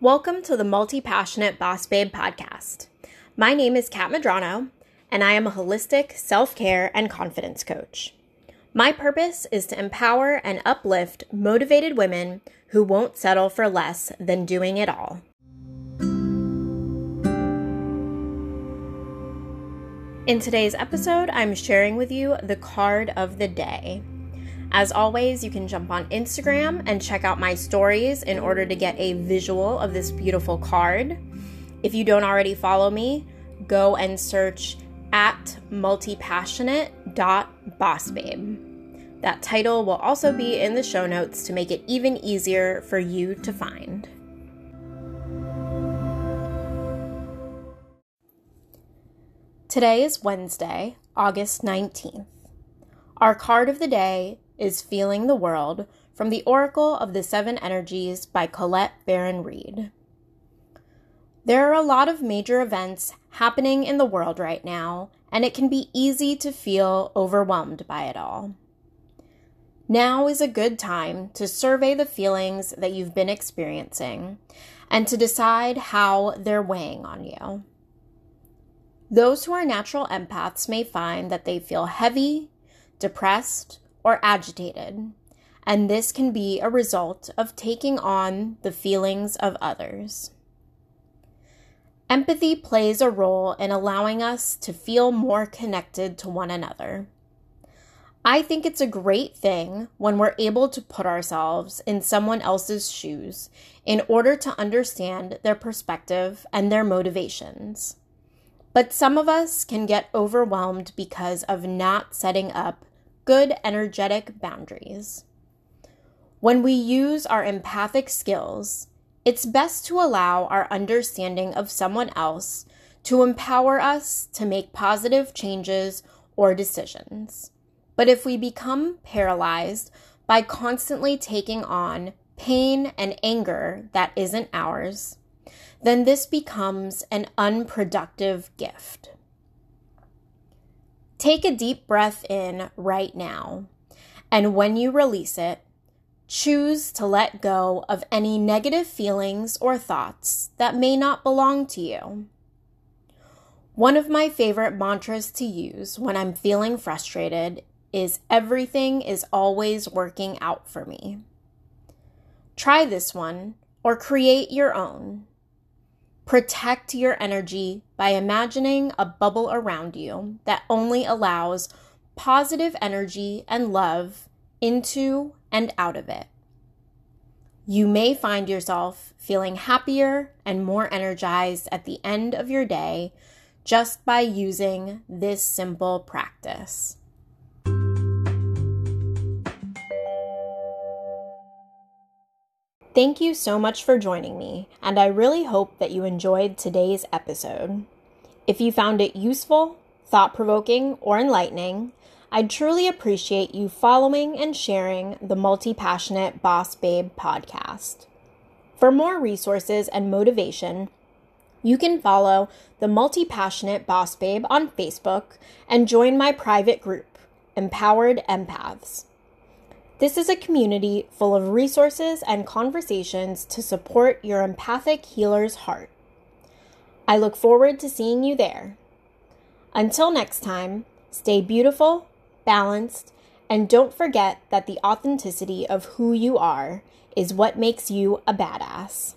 Welcome to the Multi Passionate Boss Babe podcast. My name is Kat Madrano, and I am a holistic self care and confidence coach. My purpose is to empower and uplift motivated women who won't settle for less than doing it all. In today's episode, I'm sharing with you the card of the day. As always, you can jump on Instagram and check out my stories in order to get a visual of this beautiful card. If you don't already follow me, go and search at multipassionate.bossbabe. That title will also be in the show notes to make it even easier for you to find. Today is Wednesday, August 19th. Our card of the day is Feeling the World from the Oracle of the Seven Energies by Colette Baron Reid. There are a lot of major events happening in the world right now, and it can be easy to feel overwhelmed by it all. Now is a good time to survey the feelings that you've been experiencing and to decide how they're weighing on you. Those who are natural empaths may find that they feel heavy, depressed, or agitated, and this can be a result of taking on the feelings of others. Empathy plays a role in allowing us to feel more connected to one another. I think it's a great thing when we're able to put ourselves in someone else's shoes in order to understand their perspective and their motivations. But some of us can get overwhelmed because of not setting up good energetic boundaries. When we use our empathic skills, it's best to allow our understanding of someone else to empower us to make positive changes or decisions. But if we become paralyzed by constantly taking on pain and anger that isn't ours, then this becomes an unproductive gift. Take a deep breath in right now, and when you release it, choose to let go of any negative feelings or thoughts that may not belong to you. One of my favorite mantras to use when I'm feeling frustrated is everything is always working out for me. Try this one or create your own. Protect your energy by imagining a bubble around you that only allows positive energy and love into and out of it. You may find yourself feeling happier and more energized at the end of your day just by using this simple practice. Thank you so much for joining me, and I really hope that you enjoyed today's episode. If you found it useful, thought provoking, or enlightening, I'd truly appreciate you following and sharing the Multi Passionate Boss Babe podcast. For more resources and motivation, you can follow the Multi Passionate Boss Babe on Facebook and join my private group, Empowered Empaths. This is a community full of resources and conversations to support your empathic healer's heart. I look forward to seeing you there. Until next time, stay beautiful, balanced, and don't forget that the authenticity of who you are is what makes you a badass.